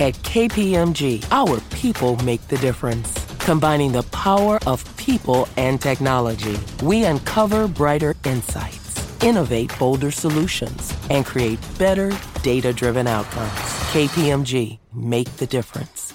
At KPMG, our people make the difference. Combining the power of people and technology, we uncover brighter insights, innovate bolder solutions, and create better data driven outcomes. KPMG, make the difference.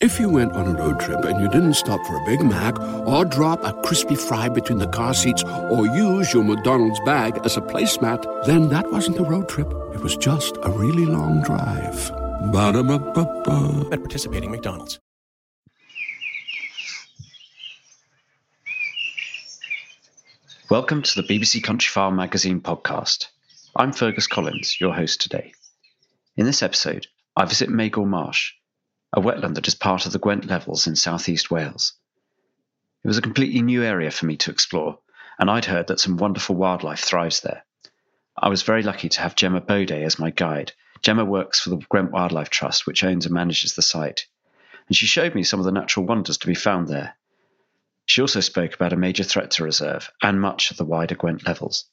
If you went on a road trip and you didn't stop for a Big Mac or drop a crispy fry between the car seats or use your McDonald's bag as a placemat, then that wasn't a road trip. It was just a really long drive. Ba-da-ba-ba-ba. At participating McDonald's. Welcome to the BBC Country Countryfile magazine podcast. I'm Fergus Collins, your host today. In this episode, I visit Magor Marsh, a wetland that is part of the Gwent Levels in southeast Wales. It was a completely new area for me to explore, and I'd heard that some wonderful wildlife thrives there. I was very lucky to have Gemma Bode as my guide. Gemma works for the Gwent Wildlife Trust, which owns and manages the site, and she showed me some of the natural wonders to be found there. She also spoke about a major threat to reserve and much of the wider Gwent Levels.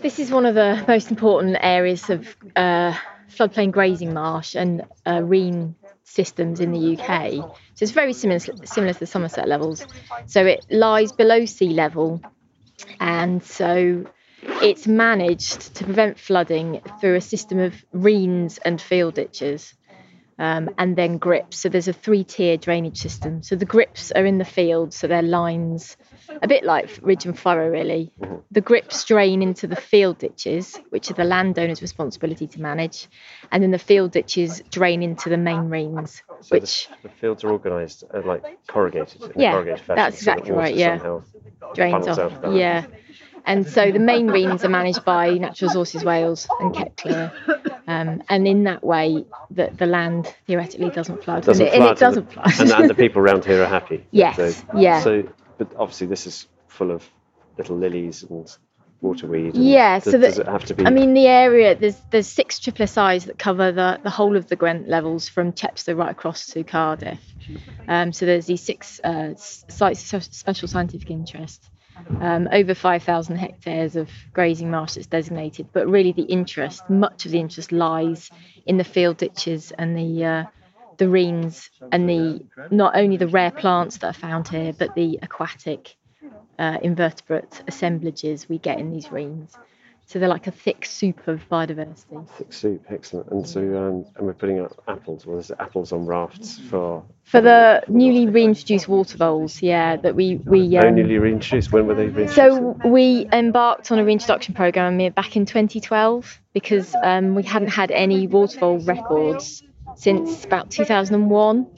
This is one of the most important areas of uh, floodplain grazing marsh and uh, reen systems in the UK. So it's very similar, similar to the Somerset levels. So it lies below sea level, and so it's managed to prevent flooding through a system of reens and field ditches um, and then grips. So there's a three tier drainage system. So the grips are in the field, so they're lines, a bit like ridge and furrow, really. The grips drain into the field ditches, which are the landowner's responsibility to manage, and then the field ditches drain into the main reens, So which the, the fields are organised uh, like corrugated. Yeah, corrugated fashion, that's so that exactly water right, yeah. drains off. Yeah. And so the main reens are managed by Natural Resources Wales and kept clear. Um, and in that way, the, the land theoretically doesn't flood. Doesn't and, it, and flood, it doesn't and, flood. and, and the people around here are happy. Yes, So, yeah. So, but obviously this is full of little lilies and waterweed. And Yeah, does, so that- does it have to be? I mean, the area there's there's six triple SIs that cover the, the whole of the Gwent levels from Chepstow right across to Cardiff. Um, so there's these six uh, sites of special scientific interest. Um, over 5,000 hectares of grazing marsh that's designated, but really the interest, much of the interest lies in the field ditches and the uh, the reens and the not only the rare plants that are found here, but the aquatic uh, invertebrate assemblages we get in these reens. So they're like a thick soup of biodiversity. thick soup, excellent. And so, um, and we're putting up apples. Well, there's apples on rafts for. For the newly reintroduced water voles, yeah, that we we Oh, um, newly reintroduced. When were they reintroduced? So we embarked on a reintroduction program back in 2012 because um, we hadn't had any water vole records since about 2001.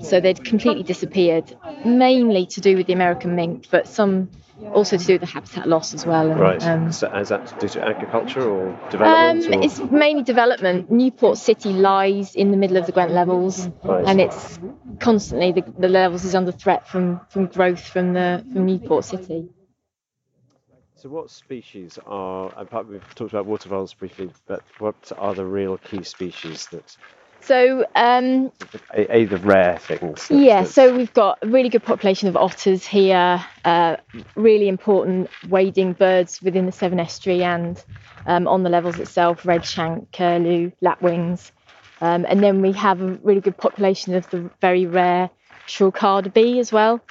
So they'd completely disappeared, mainly to do with the American mink, but some also to do with the habitat loss as well. and, Right. um, so is that due to agriculture or um, development? or- it's mainly development. Newport City lies in the middle of the Gwent levels, Right. and it's constantly the, the levels is under threat from, from growth from the from Newport City. So what species are, apart we've talked about water voles briefly, but what are the real key species that, So um, a, rare things? Yeah, so we've got a really good population of otters here, uh, really important wading birds within the Severn Estuary and um, on the levels itself, redshank, curlew, lapwings. Um, and then we have a really good population of the very rare shrill carder bee as well,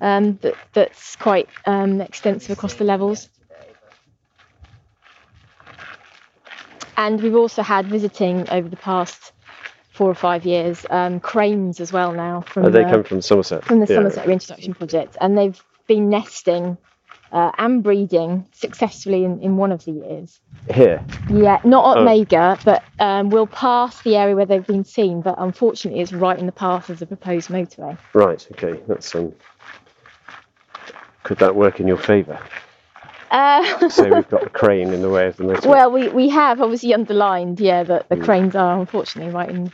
um, that, that's quite um, extensive across the levels. and we've also had visiting over the past four or five years um, cranes as well now from Oh, they the, come from Somerset. from the Yeah. Somerset Reintroduction Project, and they've been nesting uh, and breeding successfully in, in one of the years. Here. Yeah, not at Oh. Magor, but um, we'll pass the area where they've been seen, but unfortunately, it's right in the path of the proposed motorway. Right. Okay. That's um. Could that work in your favour? Uh, Say we've got the crane in the way of the motorway. well, we, we have obviously underlined, yeah, that the cranes are unfortunately right in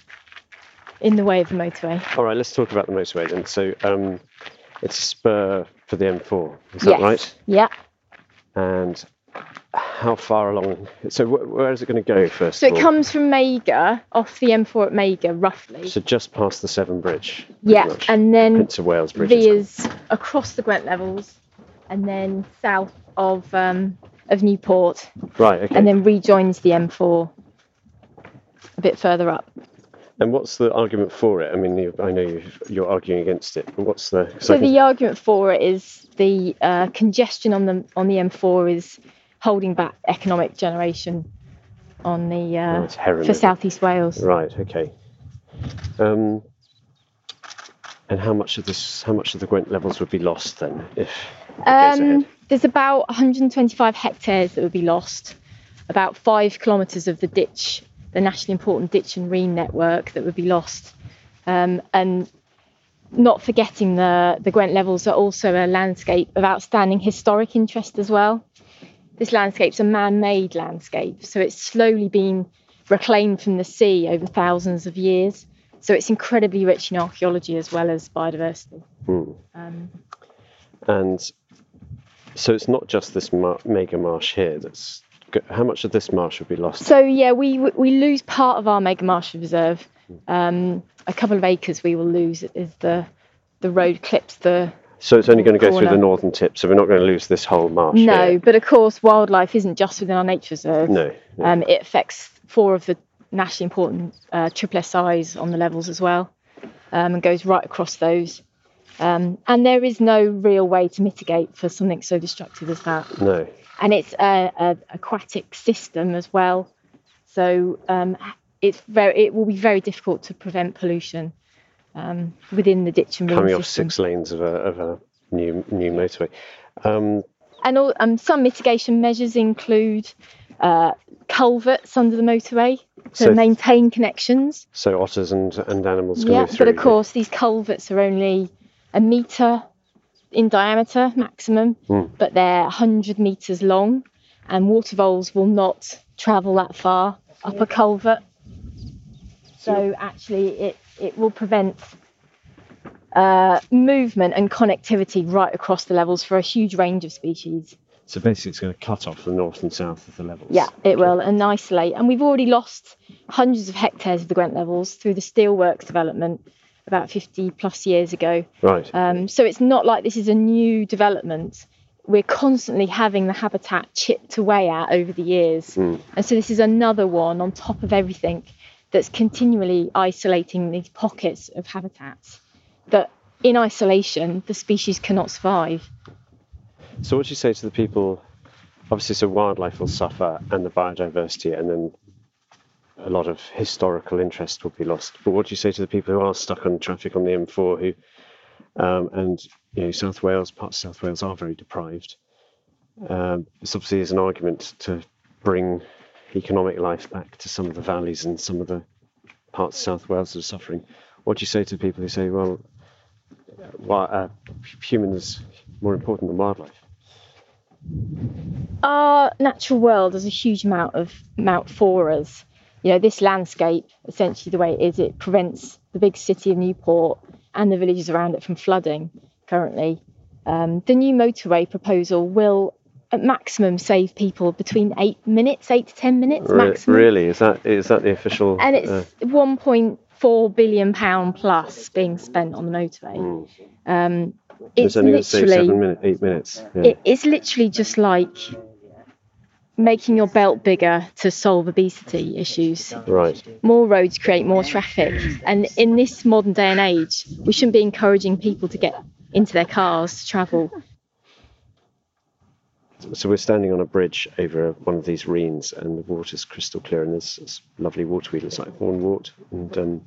in the way of the motorway. All right. Let's talk about the motorway then. So um, it's a spur for the M4. Is that yes. right? Yeah. And how far along? So wh- where is it going to go first? So it comes from Magor, off the M4 at Magor, roughly. So just past the Severn Bridge. yeah, much. and then into Wales Bridge. veers across the Gwent levels, and then south of um, of Newport. Right. Okay. and then rejoins the M4 a bit further up. And what's the argument for it? I mean, you, I know you, you're arguing against it, but what's the? So can- the argument for it is the uh, congestion on the on the M4 is holding back economic generation on the uh, Oh, for? Southeast Wales. Right. Okay. Um, and how much of this? How much of the Gwent levels would be lost then if Um? There's about 125 hectares that would be lost, about five kilometres of the ditch, the nationally important ditch and reen network that would be lost, um, and not forgetting the the Gwent levels are also a landscape of outstanding historic interest as well. This landscape's a man-made landscape, so it's slowly been reclaimed from the sea over thousands of years. So it's incredibly rich in archaeology as well as biodiversity. Hmm. Um, And so it's not just this mar- Magor marsh here. That's how much of this marsh would be lost? So yeah, we we lose part of our Magor marsh reserve. Um, a couple of acres we will lose as the the road clips the. So it's only going to go through the northern tip. So we're not going to lose this whole marsh. No, here. but of course wildlife isn't just within our nature reserve. No. no. Um, it affects four of the nationally important uh, triple SIs on the levels as well, um, and goes right across those. Um, and there is no real way to mitigate for something so destructive as that. no. and it's a, a aquatic system as well. So um, it's very it will be very difficult to prevent pollution um, within the ditch and Coming off six lanes of a of a new new motorway. Um, And all, um, some mitigation measures include uh, culverts under the motorway to So- maintain connections. so otters and and animals can Yeah, move through. but of course these culverts are only a metre in diameter maximum, Hmm. but they're 100 metres long, and water voles will not travel that far up a culvert. So actually, it it will prevent uh, movement and connectivity right across the levels for a huge range of species. So basically, it's going to cut off the north and south of the levels. Yeah, it will, and isolate. And we've already lost hundreds of hectares of the Gwent levels through the steelworks development about 50 plus years ago. Right. Um, so it's not like this is a new development. We're constantly having the habitat chipped away at over the years. And so this is another one on top of everything that's continually isolating these pockets of habitats that in isolation the species cannot survive. So what do you say to the people? Obviously, so wildlife will suffer and the biodiversity, and then lot of historical interest will be lost. But what do you say to the people who are stuck on traffic on the M4, who um, and you know South Wales, parts of South Wales are very deprived. Um, this obviously is an argument to bring economic life back to some of the valleys and some of the parts of South Wales that are suffering. What do you say to people who say, well, wi- uh, humans more important than wildlife? our natural world has a huge amount of amount for us. You know, this landscape, essentially the way it is, it prevents the big city of Newport and the villages around it from flooding currently. Um, the new motorway proposal will at maximum save people between eight minutes, eight to ten minutes Re- maximum. Really? Is that is that the official? And it's uh, 1.4 billion pound plus being spent on the motorway. Um, it's it's only literally seven minutes, eight minutes. Yeah. it is literally just like making your belt bigger to solve obesity issues. right. More roads create more traffic. And in this modern day and age, we shouldn't be encouraging people to get into their cars to travel. so we're standing on a bridge over one of these reens, and the water's crystal clear, and there's this lovely waterweed. It's like hornwort and um,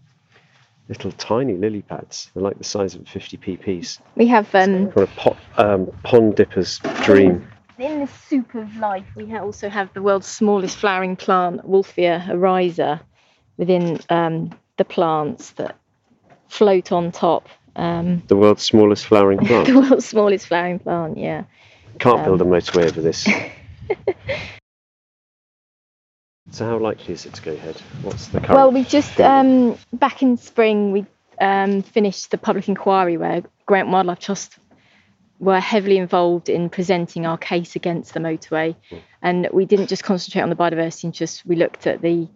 little tiny lily pads. They're like the size of a 50p piece. We have um, Or a pot, um, pond dipper's dream. In the soup of life, we also have the world's smallest flowering plant, Wolffia arrhiza, within um, the plants that float on top. Um, The world's smallest flowering plant. the world's smallest flowering plant, yeah. Can't build a motorway over this. so how likely is it to go ahead? What's the current? Well, we just um, back in spring we um, finished the public inquiry where Gwent Wildlife Trust were heavily involved in presenting our case against the motorway, and we didn't just concentrate on the biodiversity interest. We looked at the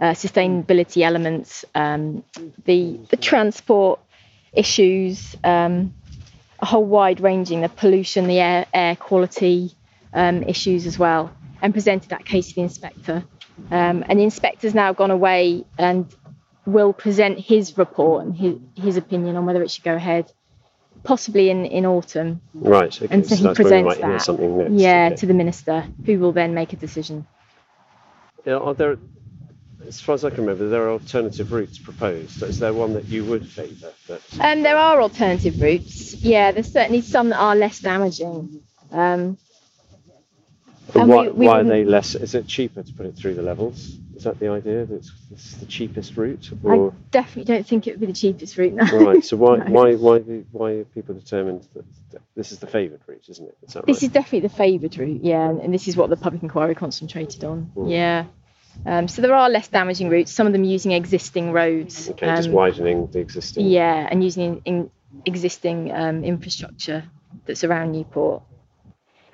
uh, sustainability elements, um, the the transport issues, um, a whole wide ranging, the pollution, the air air quality um, issues as well, and presented that case to the inspector. Um, and the inspector's now gone away and will present his report and his, his opinion on whether it should go ahead, possibly in, in autumn. right. Okay. And so he when we presents that. something next. Yeah, okay. to the minister, who will then make a decision. Yeah, are there, as far as I can remember, there are alternative routes proposed. Is there one that you would favour? That Um, there are alternative routes. Yeah, there's certainly some that are less damaging. Um, and why, we- we why are they less? Is it cheaper to put it through the levels? Is that the idea? That it's, the cheapest route? I definitely don't think it would be the cheapest route right. So why No. why why the, why are people determined that, this is the favoured route, isn't it? Is This is definitely the favoured route, yeah, and, and this is what the public inquiry concentrated on. Mm. Yeah. Um, so there are less damaging routes, some of them using existing roads. okay, just um, widening the existing. Yeah, and using in, existing um, infrastructure that's around Newport.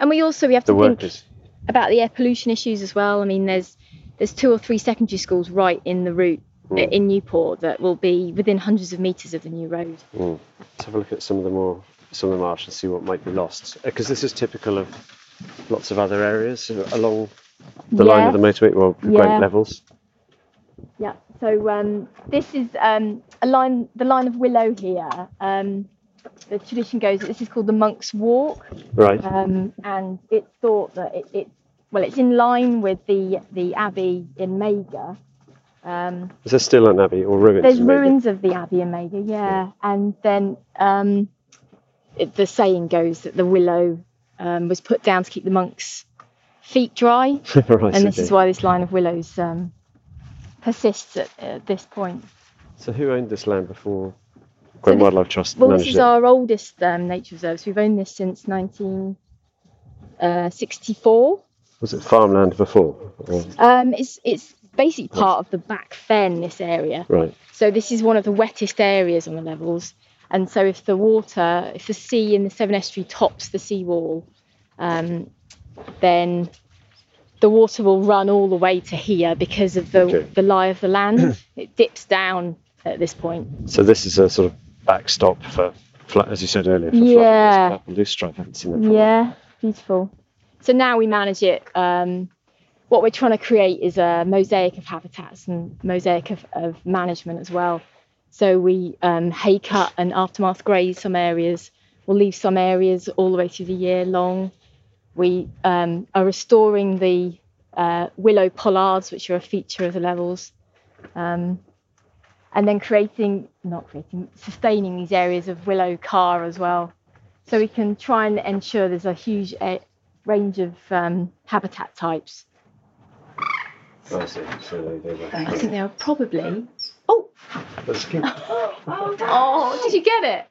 And we also we have The to think workers. about the air pollution issues as well. I mean, there's there's two or three secondary schools right in the route Mm. in Newport that will be within hundreds of metres of the new road. Mm. Let's have a look at some of the more some of the marsh and see what might be lost. Because this is typical of lots of other areas uh, along the line of the motorway, well, the Yeah. Gwent levels. Yeah. So um, this is um, a line, the line of Willow here. Um, the tradition goes that this is called the Monk's Walk, Right. um, and it's thought that it, it, well, it's in line with the the abbey in Magor. Um, Is there still an abbey or ruins? there's ruins of the abbey in Magor, yeah, and then um, it, the saying goes that the willow um, was put down to keep the monks' feet dry, right, and this okay. is why this line of willows um, persists at, at this point. So who owned this land before Great this- Wildlife Trust Well, this is it? our oldest um, nature reserve. So we've owned this since 1964. Was it farmland before? Um, it's it's basically part of the back fen. This area. Right. So this is one of the wettest areas on the levels. And so if the water, if the sea in the Severn Estuary tops the seawall, um, then the water will run all the way to here because of the Okay. the lie of the land. it dips down at this point. So this is a sort of backstop for, fla- as you said earlier, for Yeah. flightless purple loosestrife. I haven't seen that for a while. Yeah, beautiful. So now we manage it. Um, what we're trying to create is a mosaic of habitats and mosaic of, of management as well. So we um, hay cut and aftermath graze some areas. We'll leave some areas all the way through the year long. We um, are restoring the uh, willow pollards, which are a feature of the levels. Um, and then creating, not creating, sustaining these areas of willow carr as well so we can try and ensure there's a huge range of um, habitat types. I see. So they, they were. I think they were probably. Oh, Let's keep- oh! Did you get it?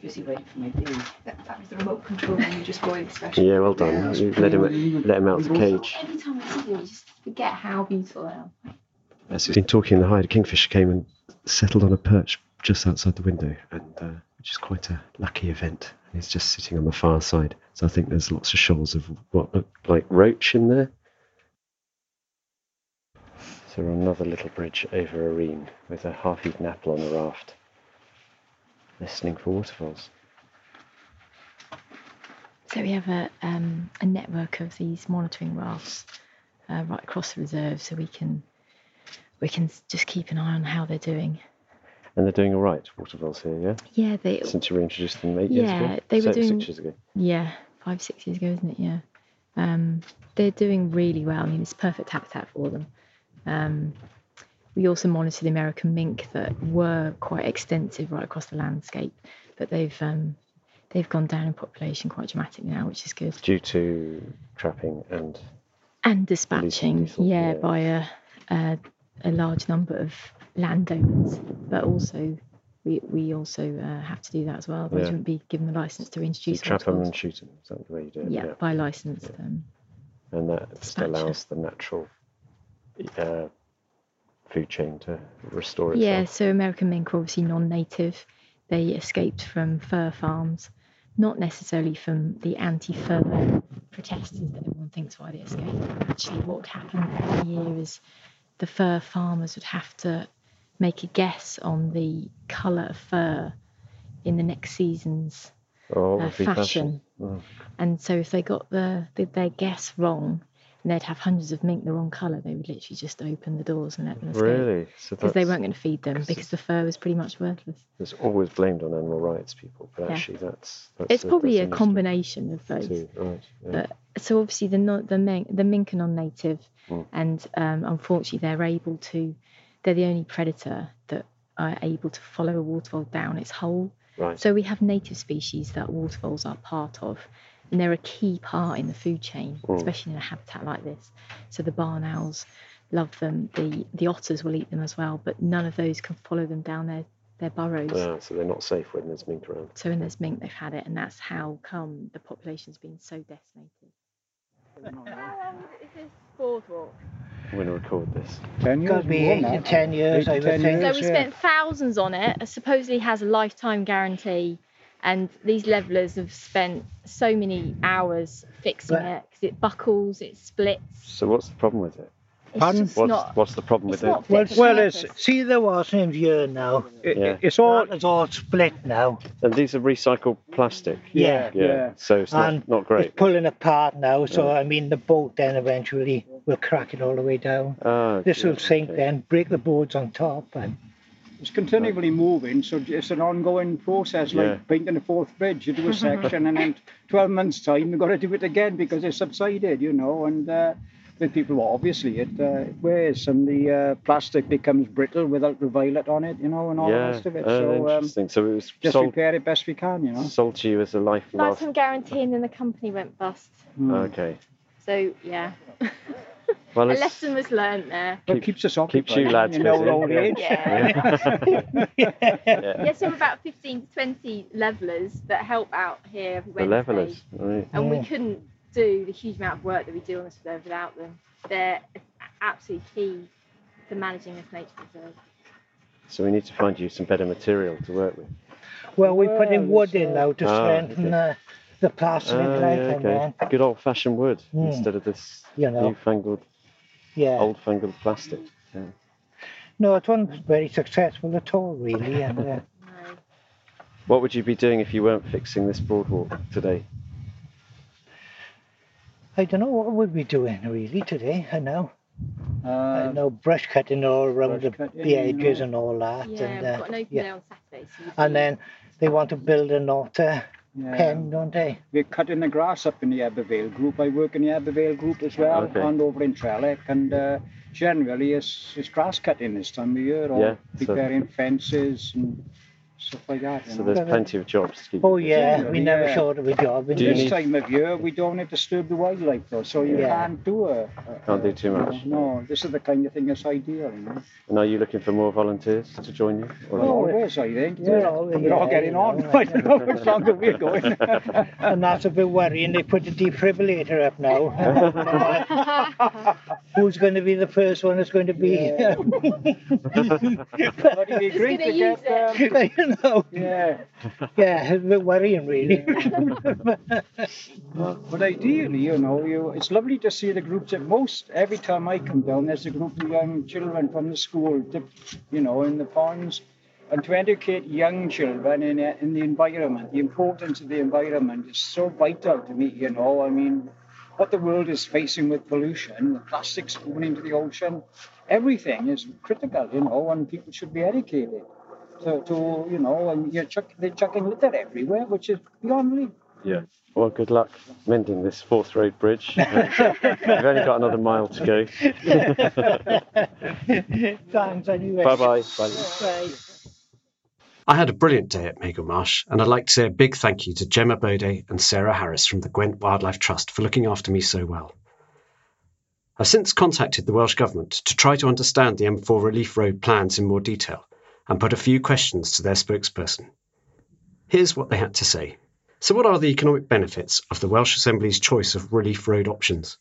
busy waiting for my beer. That, that was the remote control when you just boiled the special. Yeah, well done. You let him let him out of the cage. Every time I see them, you just forget how beautiful they are. As we've been talking in the hide, a kingfisher came and settled on a perch just outside the window, and uh, which is quite a lucky event. He's just sitting on the far side. So I think there's lots of shoals of what look like roach in there. So we're on another little bridge over a reen with a half-eaten apple on a raft, listening for water voles. So we have a um, a network of these monitoring rafts uh, right across the reserve, so we can we can just keep an eye on how they're doing. And they're doing all right, Water voles here, yeah? Yeah, they Since you reintroduced them eight years Yeah, ago? they were Six- doing- Six years ago. yeah five six years ago, isn't it? Yeah, um, they're doing really well. I mean, it's perfect habitat for them. Um, we also monitor the American mink that were quite extensive right across the landscape, but they've um, they've gone down in population quite dramatically now, which is good. Due to trapping and And dispatching, yeah, yeah. by a, a a large number of landowners, but also. We, we also uh, have to do that as well. Otherwise, Yeah. you wouldn't be given the license to you introduce trap them and shoot them. Is that the way you do it? yeah, by license. Um, And that Dispatcher. allows the natural uh, food chain to restore itself. Yeah, so American mink are obviously non-native. They escaped from fur farms, not necessarily from the anti-fur protesters that everyone thinks why they escaped. Actually, what happened year is the fur farmers would have to make a guess on the colour of fur in the next season's Oh, uh, be fashion. Mm. And so if they got the, the their guess wrong, and they'd have hundreds of mink the wrong colour, they would literally just open the doors and let them escape Really? So because they weren't going to feed them because the fur was pretty much worthless. It's always blamed on animal rights people, but Yeah. actually that's, that's It's probably that's a combination of both. too, Right. Yeah. But so obviously the the mink, the mink are non-native, Mm. and um, unfortunately they're able to. They're the only predator that are able to follow a watervole down its hole. right. So we have native species that watervoles are part of, and they're a key part in the food chain, Mm. especially in a habitat like this. So the barn owls love them. The the otters will eat them as well, but none of those can follow them down their their burrows. Ah, so they're not safe when there's mink around. So when there's mink, they've had it, and that's how come the population's been so decimated. How this boardwalk? I'm going to record this. Ten years Got to be eight now. to ten years, Eight I to would 10 think. So years, we yeah. spent thousands on it. It supposedly has a lifetime guarantee, and these levelers have spent so many hours fixing But- it because it buckles, it splits. So what's the problem with it? It's Pardon? just What's, not. what's the problem it's with not it? fit Well, for well, it's- purpose. See the washing here now. It- Yeah. It's all. It's all split now. And these are recycled plastic. Yeah. Yeah. Yeah. So it's not, And not great. It's pulling apart now, so I mean the boat then eventually will crack it all the way down. Ah, This will sink okay. then, break the boards on top, and It's continually moving, so it's an ongoing process, like Yeah. painting a Forth Bridge. You do a section, and then 12 months' time, you've got to do it again because it's subsided, you know. And uh, with people, well, obviously, it uh, wears, and the uh, plastic becomes brittle with ultraviolet on it, you know, and all Yeah. the rest of it. oh, so um, interesting. so it was just sold, repair it best we can, you know. sold to you as a life last. Lifetime guarantee, and then the company went bust. Mm. Okay. So yeah, Well, a lesson was learnt there. But Keep- it keeps us occupied. keeps you lads busy. old Yeah. age. Yeah. yeah. yeah, so we're about 15 to 20 levelers that help out here every the Wednesday. levelers. Right. and Yeah. we couldn't do the huge amount of work that we do on this reserve without them. They're absolutely key to managing this nature reserve. So we need to find you some better material to work with. well, we put in Well, wood in now to Ah, strengthen okay. uh, the plastering, Ah, like, yeah, and then okay. Good old fashioned wood Hmm. instead of this you know, newfangled, yeah. old fangled plastic. Yeah. No, it wasn't very successful at all, really. And uh, What would you be doing if you weren't fixing this boardwalk today? I don't know what we'd be doing really today. I know. I Uh, know brush cutting all around the, brush cutting, the edges yeah. and all that. Yeah, and, we've uh, got an open yeah. on Saturday. So and then they want to build an otter yeah. pen, don't they? We're cutting the grass up in the Abervale group. I work in the Abervale group as well, Okay. and over in Trellick. And uh, generally, it's, it's grass cutting this time of year, or Yeah, so- preparing fences and stuff like that. So know. there's plenty of jobs to keep Oh you busy. yeah, we never Yeah. short of a job. in Do this need- time of year, we don't want to disturb the wildlife, though, so you Yeah. can't do a, a- Can't do a- too you know, much. No, this is the kind of thing that's ideal. You know? And are you looking for more volunteers to join you? Or Oh, Always, I think. We're all- We're all getting you on. know, I don't know how much longer we're going. And that's a bit worrying. They put the defibrillator up now. Who's going to be the first one that's going to be? but it'd be great gonna get. use Um, you know, yeah. yeah, it's a bit worrying, really. But ideally, you know, you, it's lovely to see the groups at most. Every time I come down, there's a group of young children from the school, to, you know, in the ponds. And to educate young children in, in the environment, the importance of the environment is so vital to me, you know. I mean, what the world is facing with pollution, the plastics going into the ocean, everything is critical, you know, and people should be educated. to, to you know, and you're chuck, they're chucking litter everywhere, which is beyond me. Yeah. Well, good luck mending this Forth Road Bridge. We've only got another mile to go. Thanks anyway. Bye-bye. Bye. Bye. I had a brilliant day at Magor Marsh, and I'd like to say a big thank you to Gemma Bode and Sarah Harris from the Gwent Wildlife Trust for looking after me so well. I've since contacted the Welsh Government to try to understand the M4 Relief Road plans in more detail and put a few questions to their spokesperson. Here's what they had to say. So, what are the economic benefits of the Welsh Assembly's choice of relief road options?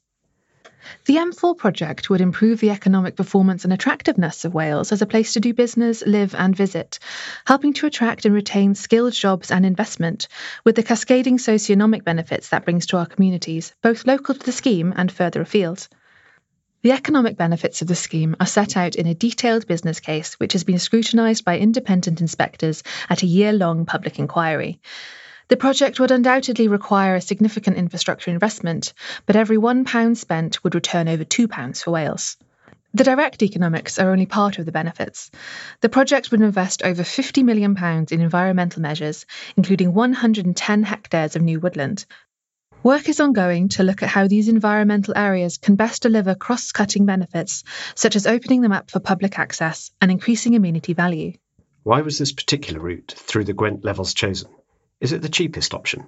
The M4 project would improve the economic performance and attractiveness of Wales as a place to do business, live, and visit, helping to attract and retain skilled jobs and investment, with the cascading socioeconomic benefits that brings to our communities, both local to the scheme and further afield. The economic benefits of the scheme are set out in a detailed business case which has been scrutinised by independent inspectors at a year long public inquiry. The project would undoubtedly require a significant infrastructure investment, but every £1 spent would return over £2 for Wales. The direct economics are only part of the benefits. The project would invest over £50 million in environmental measures, including 110 hectares of new woodland. Work is ongoing to look at how these environmental areas can best deliver cross cutting benefits, such as opening them up for public access and increasing amenity value. Why was this particular route through the Gwent levels chosen? Is it the cheapest option?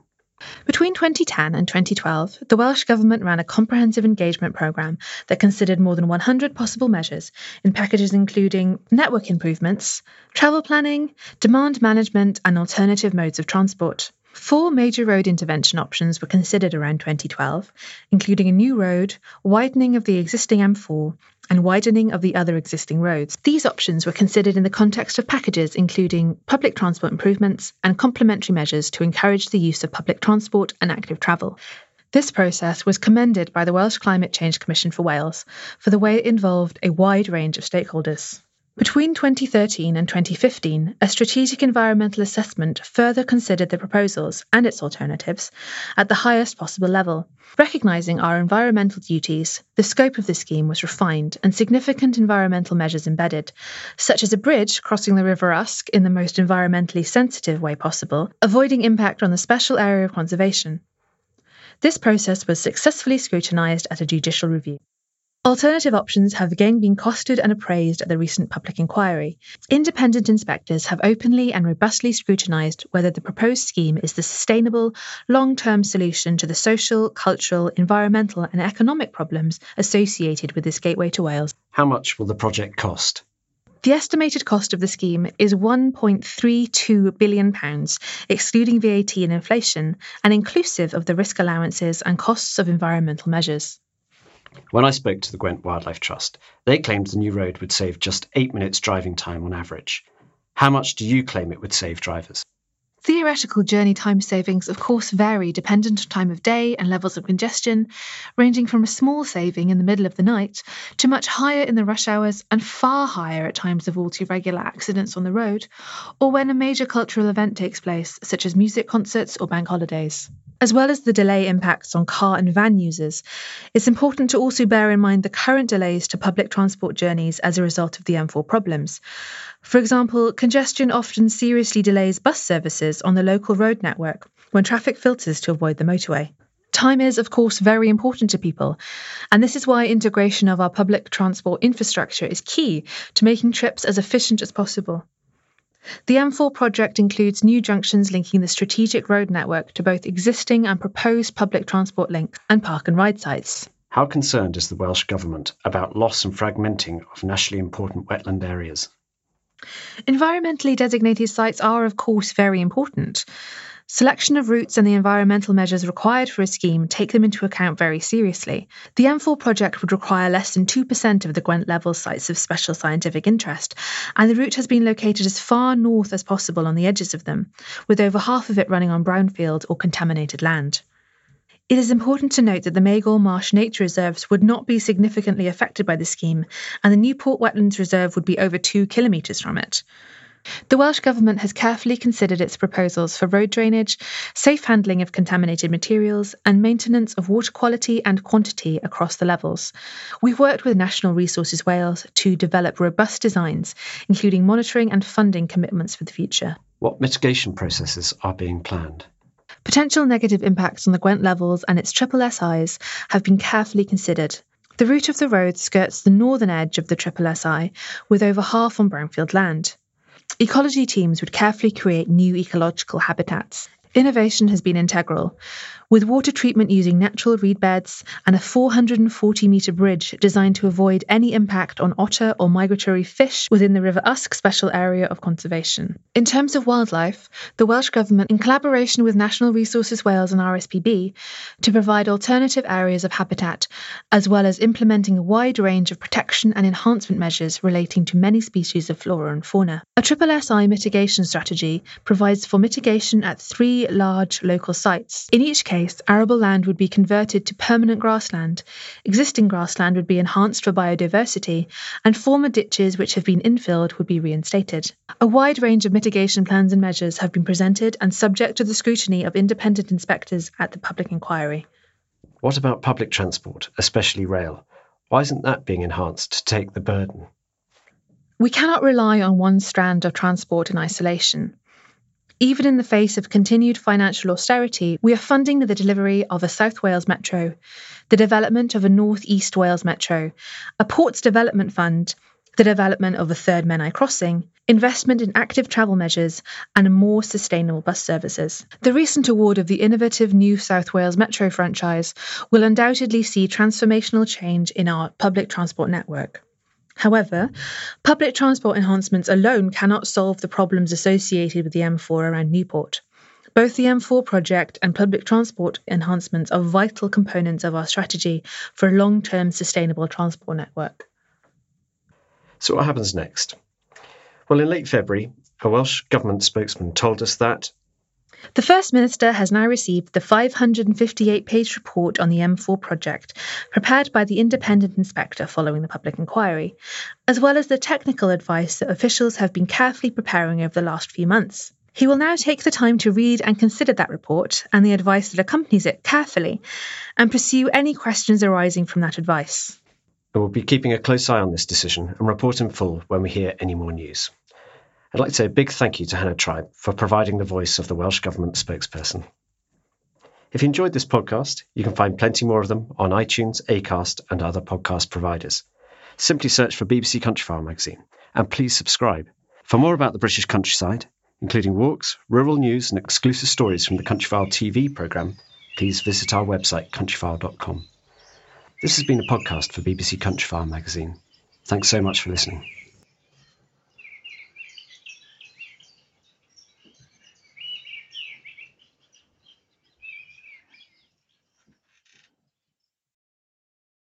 Between 2010 and 2012, the Welsh Government ran a comprehensive engagement programme that considered more than 100 possible measures in packages including network improvements, travel planning, demand management, and alternative modes of transport. Four major road intervention options were considered around 2012, including a new road, widening of the existing M4, and widening of the other existing roads. These options were considered in the context of packages including public transport improvements and complementary measures to encourage the use of public transport and active travel. This process was commended by the Welsh Climate Change Commission for Wales for the way it involved a wide range of stakeholders. Between 2013 and 2015, a strategic environmental assessment further considered the proposals and its alternatives at the highest possible level. Recognising our environmental duties, the scope of the scheme was refined and significant environmental measures embedded, such as a bridge crossing the River Usk in the most environmentally sensitive way possible, avoiding impact on the special area of conservation. This process was successfully scrutinised at a judicial review. Alternative options have again been costed and appraised at the recent public inquiry. Independent inspectors have openly and robustly scrutinised whether the proposed scheme is the sustainable, long term solution to the social, cultural, environmental, and economic problems associated with this gateway to Wales. How much will the project cost? The estimated cost of the scheme is £1.32 billion, excluding VAT and inflation, and inclusive of the risk allowances and costs of environmental measures. When I spoke to the Gwent Wildlife Trust, they claimed the new road would save just eight minutes driving time on average. How much do you claim it would save drivers? Theoretical journey time savings, of course, vary dependent on time of day and levels of congestion, ranging from a small saving in the middle of the night to much higher in the rush hours and far higher at times of all too regular accidents on the road, or when a major cultural event takes place, such as music concerts or bank holidays. As well as the delay impacts on car and van users, it's important to also bear in mind the current delays to public transport journeys as a result of the M4 problems. For example, congestion often seriously delays bus services on the local road network when traffic filters to avoid the motorway. Time is, of course, very important to people, and this is why integration of our public transport infrastructure is key to making trips as efficient as possible. The M4 project includes new junctions linking the strategic road network to both existing and proposed public transport links and park and ride sites. How concerned is the Welsh Government about loss and fragmenting of nationally important wetland areas? Environmentally designated sites are, of course, very important. Selection of routes and the environmental measures required for a scheme take them into account very seriously. The M4 project would require less than 2% of the Gwent level sites of special scientific interest, and the route has been located as far north as possible on the edges of them, with over half of it running on brownfield or contaminated land. It is important to note that the Magor Marsh Nature Reserves would not be significantly affected by the scheme, and the Newport Wetlands Reserve would be over two kilometres from it. The Welsh Government has carefully considered its proposals for road drainage, safe handling of contaminated materials, and maintenance of water quality and quantity across the levels. We've worked with Natural Resources Wales to develop robust designs, including monitoring and funding commitments for the future. What mitigation processes are being planned? Potential negative impacts on the Gwent levels and its triple SIs have been carefully considered. The route of the road skirts the northern edge of the triple SI, with over half on brownfield land. Ecology teams would carefully create new ecological habitats. Innovation has been integral, with water treatment using natural reed beds and a 440 metre bridge designed to avoid any impact on otter or migratory fish within the River Usk Special Area of Conservation. In terms of wildlife, the Welsh Government, in collaboration with Natural Resources Wales and RSPB, to provide alternative areas of habitat, as well as implementing a wide range of protection and enhancement measures relating to many species of flora and fauna. A triple SI mitigation strategy provides for mitigation at three large local sites. In each case, case, arable land would be converted to permanent grassland, existing grassland would be enhanced for biodiversity, and former ditches which have been infilled would be reinstated. A wide range of mitigation plans and measures have been presented and subject to the scrutiny of independent inspectors at the public inquiry. What about public transport, especially rail? Why isn't that being enhanced to take the burden? We cannot rely on one strand of transport in isolation. Even in the face of continued financial austerity, we are funding the delivery of a South Wales Metro, the development of a North East Wales Metro, a Ports Development Fund, the development of a third Menai crossing, investment in active travel measures, and more sustainable bus services. The recent award of the innovative new South Wales Metro franchise will undoubtedly see transformational change in our public transport network. However, public transport enhancements alone cannot solve the problems associated with the M4 around Newport. Both the M4 project and public transport enhancements are vital components of our strategy for a long term sustainable transport network. So, what happens next? Well, in late February, a Welsh Government spokesman told us that the First Minister has now received the 558 page report on the M4 project, prepared by the independent inspector following the public inquiry, as well as the technical advice that officials have been carefully preparing over the last few months. He will now take the time to read and consider that report and the advice that accompanies it carefully and pursue any questions arising from that advice. We'll be keeping a close eye on this decision and report in full when we hear any more news. I'd like to say a big thank you to Hannah Tribe for providing the voice of the Welsh Government spokesperson. If you enjoyed this podcast, you can find plenty more of them on iTunes, Acast, and other podcast providers. Simply search for BBC Countryfile magazine and please subscribe. For more about the British countryside, including walks, rural news, and exclusive stories from the Countryfile TV programme, please visit our website countryfile.com. This has been a podcast for BBC Countryfile magazine. Thanks so much for listening.